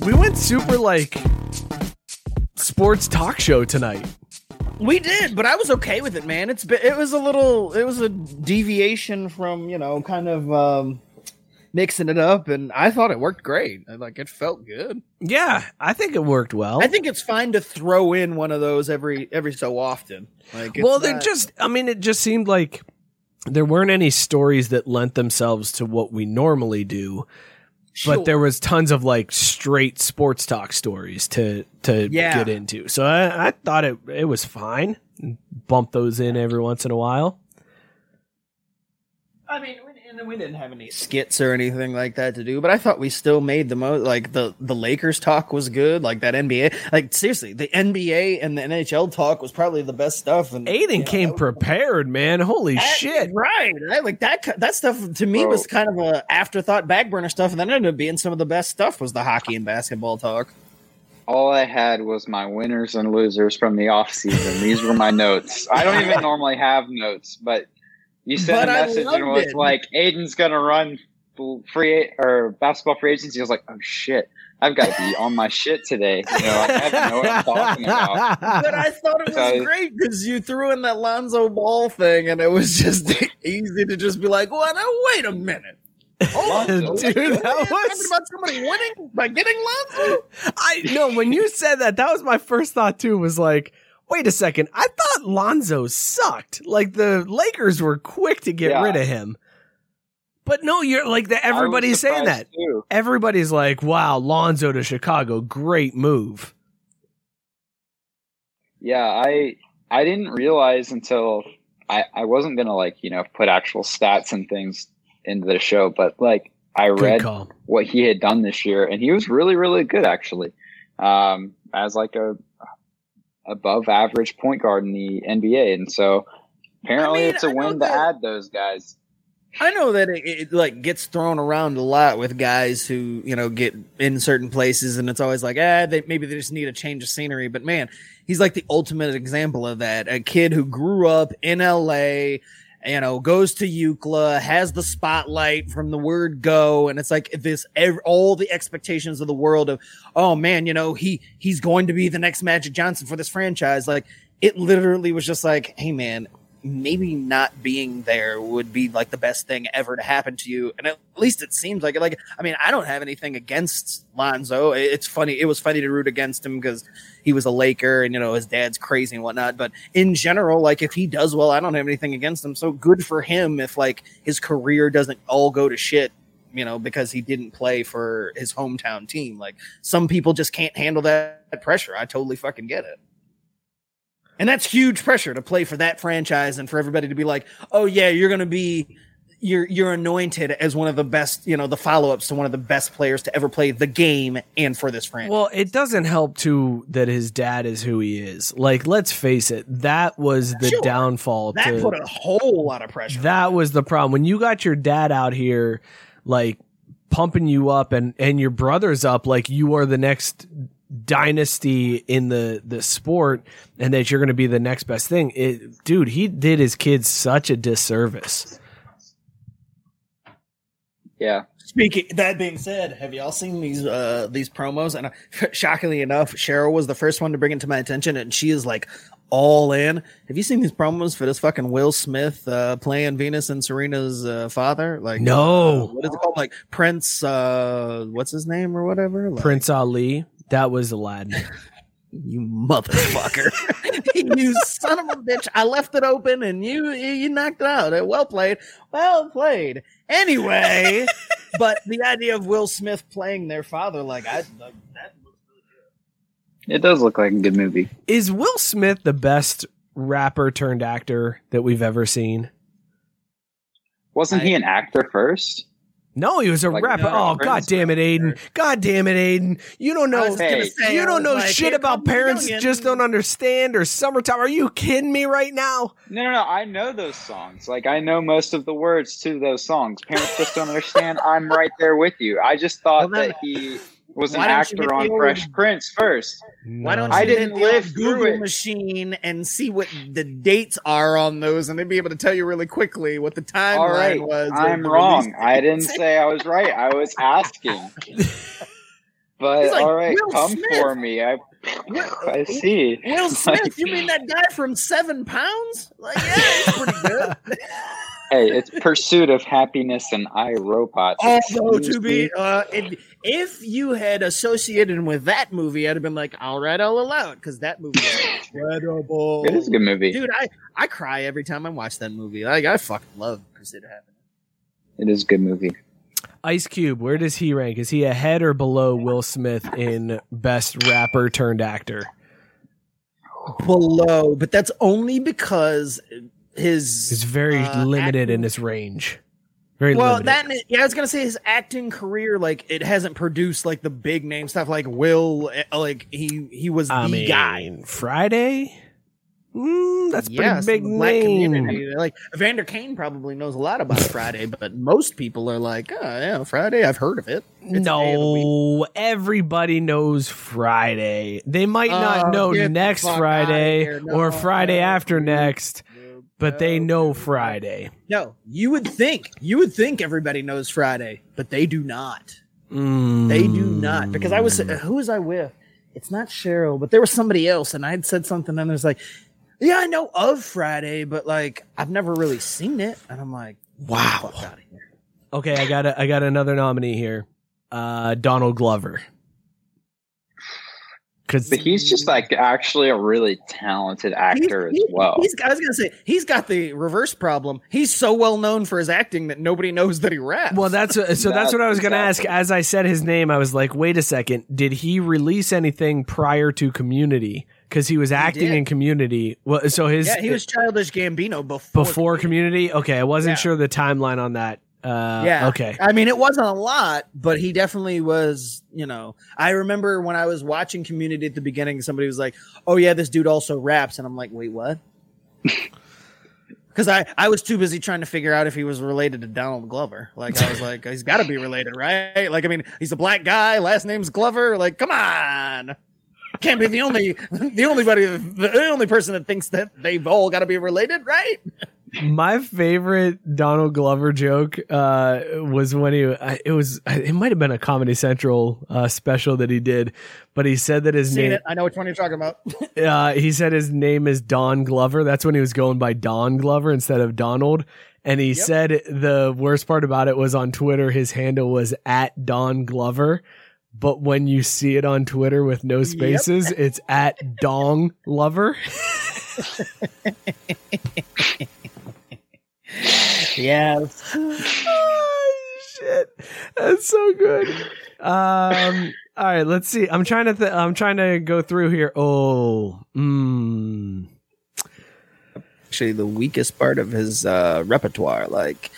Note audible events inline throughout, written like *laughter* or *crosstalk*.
We went super like sports talk show tonight. We did, but I was okay with it, man. It's been, it was a little it was a deviation from, you know, kind of um mixing it up and I thought it worked great. Like it felt good. Yeah, I think it worked well. I think it's fine to throw in one of those every every so often. Like well, they're just. I mean, it just seemed like there weren't any stories that lent themselves to what we normally do. Sure. But there was tons of like straight sports talk stories to to Yeah. get into. So I, I thought it it was fine. Bump those in every once in a while. I mean, we, and we didn't have any skits or anything like that to do, but I thought we still made the most. Like the the Lakers talk was good. Like that NBA, like seriously, the NBA and the NHL talk was probably the best stuff. And Aiden you know, came that- prepared, man. Holy that- shit! Right, right. Like that. That stuff to me was kind of a afterthought, back burner stuff, and then ended up being some of the best stuff. Was the hockey and basketball talk. All I had was my winners and losers from the off season. These were my notes. I don't even normally have notes, but you sent But a I message and loved was it. like, "Aiden's gonna run free or basketball free agency." I was like, "Oh shit, I've got to be on my shit today." You know, I have to know what I'm talking about. *laughs* But I thought it was So- great because you threw in that Lonzo Ball thing, and it was *laughs* just easy to just be like, "Well, now oh, wait a minute." Hold on, oh, Dude, that was- about somebody winning by getting Lonzo. I no, when you said that, that was my first thought too. Was like, wait a second, I thought Lonzo sucked. Like the Lakers were quick to get Yeah. rid of him. But no, you're like that. Everybody's saying that. too. Everybody's like, "Wow, Lonzo to Chicago, great move." Yeah, I I didn't realize until I I wasn't gonna like you know put actual stats and things into the show, but like I read what he had done this year, and he was really really good actually, um, as like a above average point guard in the NBA, and so apparently I mean, it's a I win to that- add those guys. I know that it, it like gets thrown around a lot with guys who you know get in certain places, and it's always like, ah, they, maybe they just need a change of scenery. But man, he's like the ultimate example of that. A kid who grew up in L.A., you know, goes to UCLA, has the spotlight from the word go, and it's like this ev- all the expectations of the world of, oh man, you know, he he's going to be the next Magic Johnson for this franchise. Like it literally was just like, hey man, maybe not being there would be like the best thing ever to happen to you. And at least it seems like it. Like, I mean, I don't have anything against Lonzo. It's funny. It was funny to root against him because he was a Laker and, you know, his dad's crazy and whatnot. But in general, like, if he does well, I don't have anything against him. So good for him if, like, his career doesn't all go to shit. You know, because he didn't play for his hometown team. Like some people just can't handle that pressure. I totally fucking get it. And that's huge pressure to play for that franchise and for everybody to be like, "Oh yeah, you're going to be you're you're anointed as one of the best, you know, the follow-ups to one of the best players to ever play the game and for this franchise." Well, it doesn't help too that his dad is who he is. Like, let's face it, that was the Sure. downfall. that to, put a whole lot of pressure. that was the problem when you got your dad out here, like pumping you up, and and your brothers up, like you are the next dynasty in the the sport, and that you're going to be the next best thing. It, dude, he did his kids such a disservice. Yeah, Speaking that being said, have y'all seen these uh these promos? And uh, *laughs* shockingly enough, Cheryl was the first one to bring it to my attention, and she is like all in. Have you seen these promos for this fucking Will Smith uh, playing Venus and Serena's uh, father? Like No. uh, what is it called? Like Prince. Uh, what's his name or whatever? Like, Prince Ali. That was Aladdin. You motherfucker! *laughs* *laughs* you son of a bitch! I left it open and you you knocked it out. Well played. Well played. Anyway, *laughs* but the idea of Will Smith playing their father, like I, like, that looks really good. It does look like a good movie. Is Will Smith the best rapper turned actor that we've ever seen? Wasn't he an actor first? No, he was a Like, rapper. no, oh, Prince god damn it, Aiden. God damn it, Aiden. You don't know. Hey, say, you don't know like, shit about parents youngin'. just don't understand or summertime. Are you kidding me right now? No, no, no. I know those songs. Like I know most of the words to those songs. Parents just don't understand. I'm right there with you. I just thought Well, then- that he was an Why don't you get actor on Fresh Prince first. Why don't No. you I didn't the live old through Google it. machine and see what the dates are on those, and they'd be able to tell you really quickly what the timeline All right, was. I'm wrong. I didn't say I was right. I was asking. *laughs* But like, all right, "Will come Smith." for me. I *laughs* I see. Will Smith, Like- you mean *laughs* that guy from Seven Pounds? Like, yeah, he's pretty good. Hey, it's Pursuit of Happiness and I Robot. Although to be, uh, if, if you had associated him with that movie, I'd have been like, all right, I'll allow it because that movie is *laughs* incredible. it is a good movie. dude. I I cry every time I watch that movie. Like, I fucking love Pursuit of Happiness. It is a good movie. Ice Cube, where does he rank? Is he ahead or below Will Smith in best rapper turned actor? Below, but that's only because his He's very uh, limited acting- in his range. Very Well, limited. that yeah, I was gonna say his acting career, like it hasn't produced like the big name stuff, like Will, eh, like he he was I the mean, guy. Friday. Mm, that's a pretty big name. community. Like Evander Kane probably knows a lot about Friday, but most people are like, oh yeah, Friday, I've heard of it. It's day of. No, everybody knows Friday. They might not Oh, know next Friday. No, or Friday no, after no, next, but they know Friday. No, you would think you would think everybody knows Friday, but they do not. Mm. They do not because I was who was I with? It's not Cheryl, but there was somebody else, and I had said something, and there's like, yeah, I know of Friday, but like I've never really seen it, and I'm like, Wow. out of here. Okay, I got a, I got another nominee here. Uh, Donald Glover. Because But he's just like actually a really talented actor He's- as well. He's, I was gonna say he's got the reverse problem. He's so well known for his acting that nobody knows that he raps. Well, that's so. That's That's what I was going to ask. As I said his name, I was like, "Wait a second! Did he release anything prior to Community? Because he was acting did. in Community. Well, so his yeah, he was Childish Gambino before. before Community. Okay, I wasn't Yeah. sure the timeline on that. Uh, Yeah. Okay. I mean, it wasn't a lot, but he definitely was. You know, I remember when I was watching Community at the beginning, somebody was like, "Oh yeah, this dude also raps," and I'm like, "Wait, what?" *laughs* Because I, I was too busy trying to figure out if he was related to Donald Glover. Like I was like, he's got to be related, right? Like I mean, he's a black guy, last name's Glover. Like, come on, can't be the only *laughs* the only buddy the only person that thinks that they've all got to be related, right? My favorite Donald Glover joke uh, was when he. It was. It might have been a Comedy Central uh, special that he did, but he said that his Seen name. it? I know which one you're talking about. *laughs* uh, he said his name is Don Glover. That's when he was going by Don Glover instead of Donald. And he said the worst part about it was on Twitter, his handle was at Don Glover. But when you see it on Twitter with no spaces, it's at Dong Lover. *laughs* yes. oh, *laughs* shit. That's so good. Um, all right, let's see. I'm trying to, th- I'm trying to go through here. Oh, mm. actually the weakest part of his uh, repertoire. Like,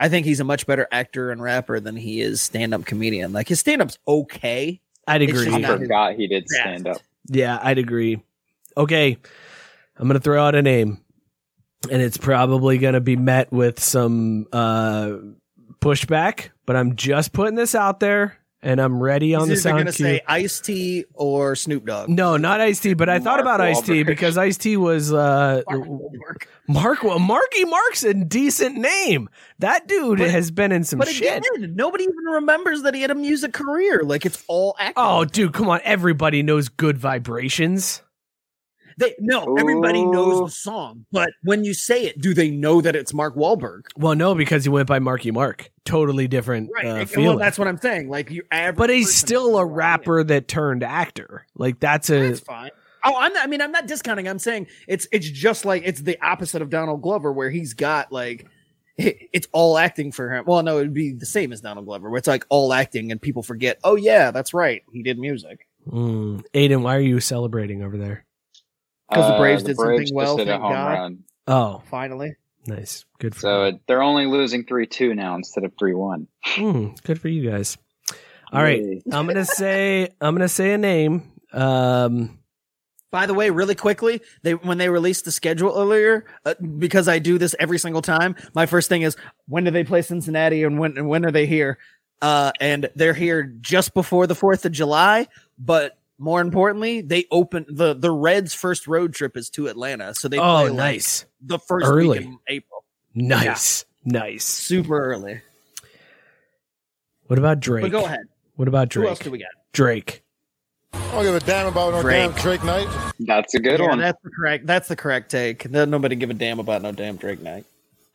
I think he's a much better actor and rapper than he is stand-up comedian. Like his stand-up's okay. I'd agree. I not- forgot he did stand up. Yeah, I'd agree. Okay, I'm gonna throw out a name, and it's probably gonna be met with some uh, pushback. But I'm just putting this out there, and I'm ready on He's the either sound gonna say Ice T or Snoop Dogg. no, not Ice T, but I thought about Ice T because Ice T was uh, Mark. Mark. Marky Mark's a decent name. That dude But- has been in some But shit. again, nobody even remembers that he had a music career. Like it's all acting. Oh, dude, come on! Everybody knows Good Vibrations. They no, everybody knows the song, but when you say it, do they know that it's Mark Wahlberg? Well, no, because he went by Marky Mark. Totally different Right. uh, well, that's what I'm saying. Like you but he's still a rapper that turned actor. Like that's a That's fine. Oh, I'm not, I mean, I'm not discounting. I'm saying it's it's just like it's the opposite of Donald Glover, where he's got like it's all acting for him. Well, no, it'd be the same as Donald Glover, where it's like all acting, and people forget. Oh yeah, that's right, he did music. Mm. Aiden, why are you celebrating over there? 'Cause the Uh, Braves did something well, hit thank home God. run. Oh, Finally, nice. Good for So you. they're only losing three two now instead of three one. Mm, good for you guys. All right. Yay. I'm gonna say I'm gonna say a name. Um By the way, really quickly, they when they released the schedule earlier, uh, because I do this every single time. My first thing is when do they play Cincinnati and when and when are they here? Uh, and they're here just before the Fourth of July. But more importantly, they open the the Reds' first road trip is to Atlanta, so they Oh, play like, nice. the first Early. week in April, Nice. Nice. super early. What about Drake? But go ahead. What about Drake? Who else Drake? do we got? Drake. I don't give a damn about no Drake. damn Drake night. That's a good Yeah, one. that's the correct. That's the correct take. Nobody give a damn about no damn Drake night.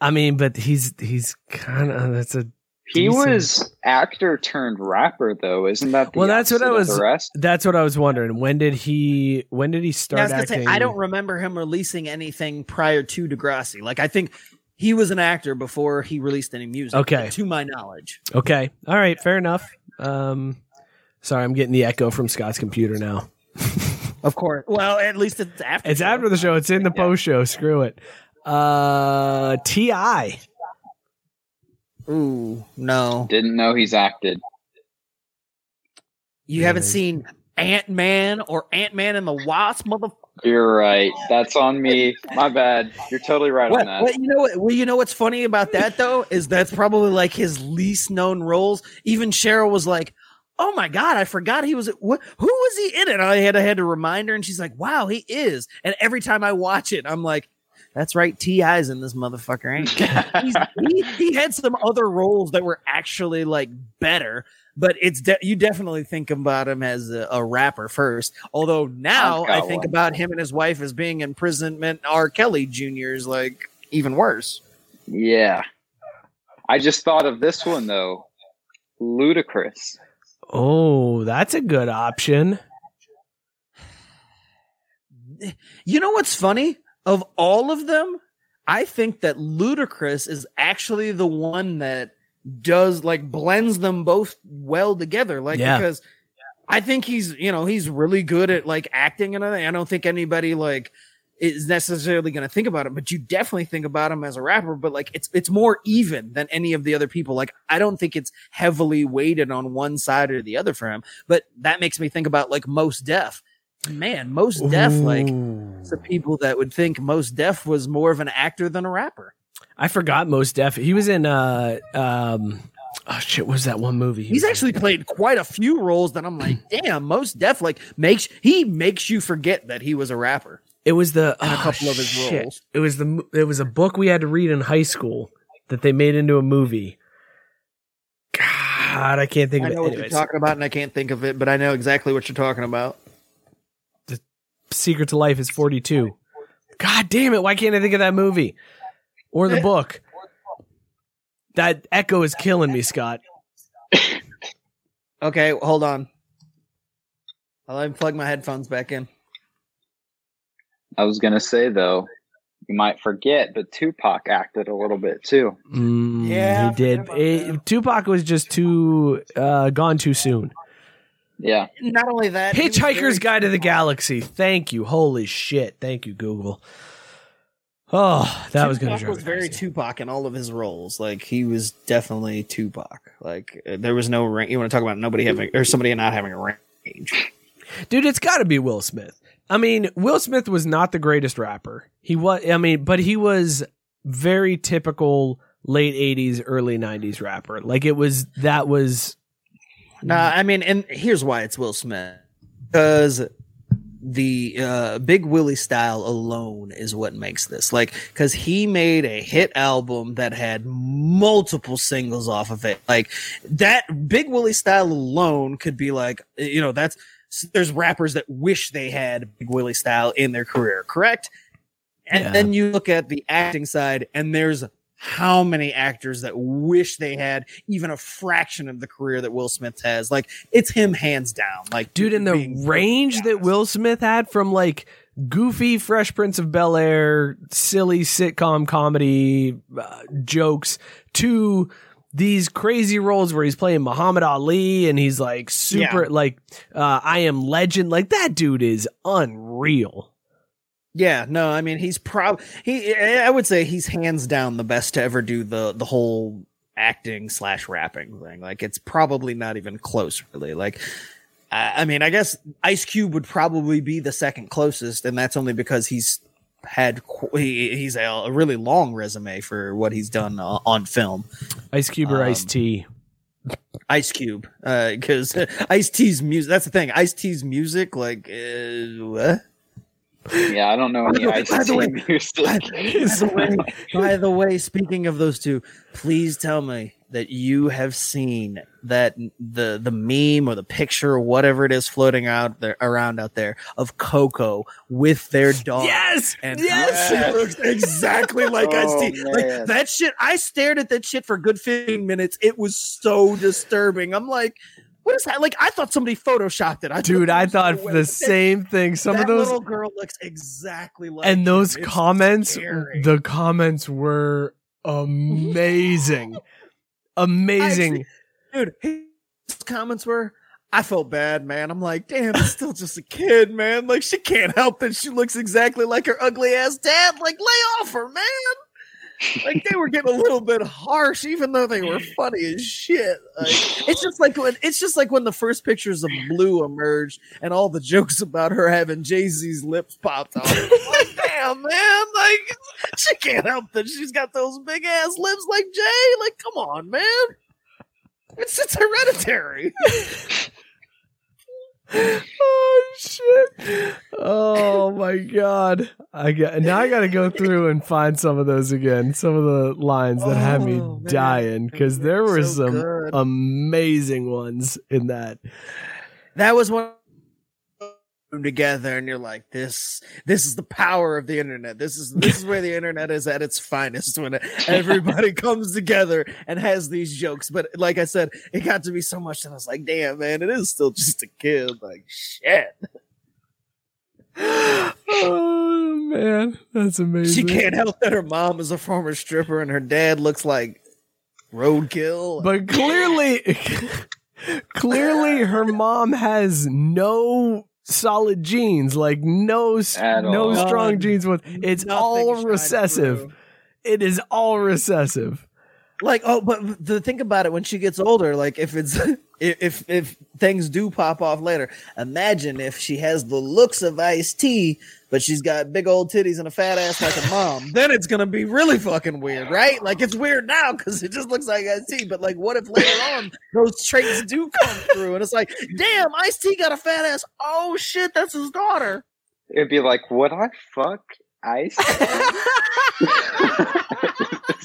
I mean, but he's he's kind of that's a He decent- was actor turned rapper though, isn't that? The Well, that's what I was- rest? That's what I was wondering. When did he when did he Yeah, I start acting? say I don't remember him releasing anything prior to Degrassi. Like I think he was an actor before he released any music. Okay. to my knowledge. Okay. All right, fair enough. Um sorry, I'm getting the echo from Scott's computer now. *laughs* Of course. Well, at least it's after. It's after the show. It's in the post show. Screw it. Uh Ti. Ooh, no, Didn't know he's acted. you haven't seen Ant Man or Ant Man and the Wasp, mother. You're right. That's on me. My bad. You're totally right What, on that. what, you know what? Well, you know what's funny about that though is that's probably like his least known roles. Even Cheryl was like, "Oh my god, I forgot he was. What? Who was he in it?" I had I had to remind her, and she's like, "Wow, he is." And every time I watch it, I'm like, "That's right, T.I.'s in this motherfucker." Ain't he? *laughs* He's, he, he had some other roles that were actually like better. But it's de- you definitely think about him as a, a rapper first. Although now I've I got think one. about him and his wife as being imprisonment. R. Kelly Jr. is like even worse. Yeah. I just thought of this one though. Ludacris. Oh, that's a good option. You know what's funny? Of all of them, I think that Ludacris is actually the one that does like blends them both well together. Like Yeah. because I think he's you know he's really good at like acting and. I don't think anybody like is necessarily going to think about him, but you definitely think about him as a rapper. But like it's it's more even than any of the other people. Like I don't think it's heavily weighted on one side or the other for him. But that makes me think about like Mos Def. Man, Mos Def like the people that would think Mos Def was more of an actor than a rapper. I forgot Mos Def. He was in uh um oh shit, what was that one movie? he He's actually played quite a few roles that I'm like, *clears throat* damn, Mos Def like makes he makes you forget that he was a rapper. It was the in a oh, couple of his shit. roles. It was the it was a book we had to read in high school that they made into a movie. God, I can't think I of it. know what you're talking about, and I can't think of it, but I know exactly what you're talking about. Secret to Life is 42. God damn it, why can't I think of that movie? Or the book? That echo is killing me, Scott. *coughs* Okay, hold on. I'll unplug my headphones back in. I was gonna say though, you might forget, but Tupac acted a little bit too. Mm, Yeah, he did. forgot about Eh, that. Tupac was just too uh, gone too soon. Yeah. Not only that, he was Hitchhiker's very- Guide to the Galaxy. Thank you. Holy shit. Thank you, Google. Oh, that was going to Tupac drive was me very crazy. Tupac in all of his roles. Like he was definitely Tupac. Like there was no range. You want to talk about nobody having or somebody not having a range? Dude, it's got to be Will Smith. I mean, Will Smith was not the greatest rapper. He was, I mean, but he was very typical late 80s, early 90s rapper. Like it was, that was, Nah, I mean, and here's why it's Will Smith because the uh, Big Willie style alone is what makes this like because he made a hit album that had multiple singles off of it. Like that Big Willie style alone could be like you know that's there's rappers that wish they had Big Willie style in their career, correct? And Yeah. then you look at the acting side, and there's how many actors that wish they had even a fraction of the career that Will Smith has. Like it's him hands down. Like dude in the range that will smith had from like goofy fresh prince of bel air silly sitcom comedy uh, jokes to these crazy roles where he's playing muhammad ali and he's like super Yeah. like uh, i am legend like that dude is unreal Yeah, no, I mean he's prob he I would say he's hands down the best to ever do the the whole acting slash rapping thing. Like it's probably not even close, really. Like I, I mean, I guess Ice Cube would probably be the second closest, and that's only because he's had he, he's a, a really long resume for what he's done uh, on film. ice cube or Um, ice t Ice Cube, Uh because *laughs* Ice T's music. That's the thing. Ice T's music, like, uh, what? Yeah, I don't know any By the way- music. By the, way, *laughs* by the way, speaking of those two, please tell me that you have seen that the the meme or the picture or whatever it is floating out there around out there of Coco with their dog. yes And yes that shit looks exactly like Oh, Ice T. Like that shit. I stared at that shit for a good 15 minutes. It was so disturbing. I'm like, what is that? Like, I thought somebody photoshopped it. I dude i thought the same thing. Some that of those little girl looks exactly like and those It's comments scary. the comments were amazing. *laughs* Amazing. dude his comments were i felt bad man. I'm like damn it's still just a kid man. Like she can't help that she looks exactly like her ugly ass dad. Like lay off her man like they were getting a little bit harsh even though they were funny as shit. Like, it's just like when it's just like when the first pictures of blue emerged and all the jokes about her having jay-z's lips popped off. Like *laughs* damn man. Like she can't help that she's got those big ass lips like jay. Like come on man. It's it's hereditary. *laughs* oh shit oh my god i got now i gotta go through and find some of those again some of the lines that had me Oh, man. dying because there were So some good. amazing ones in that that was one together and you're like this this is the power of the internet. This is this is where the internet is at its finest when everybody *laughs* comes together and has these jokes. But like i said it got to be so much that i was like damn man it is still just a kid like shit. Oh man that's amazing. she can't help that her mom is a former stripper and her dad looks like roadkill. But clearly *laughs* clearly her mom has no solid genes like no At no all. strong None. genes with it's Nothing all recessive through. it is all recessive like oh but the think about it when she gets older like if it's *laughs* if if, if things do pop off later imagine if she has the looks of Ice T but she's got big old titties and a fat ass like a mom. *laughs* Then it's gonna be really fucking weird right? Like it's weird now because it just looks like Ice T but like what if later *laughs* on those traits do come through and it's like damn Ice T got a fat ass. Oh shit that's his daughter. It'd be like, would I fuck Ice?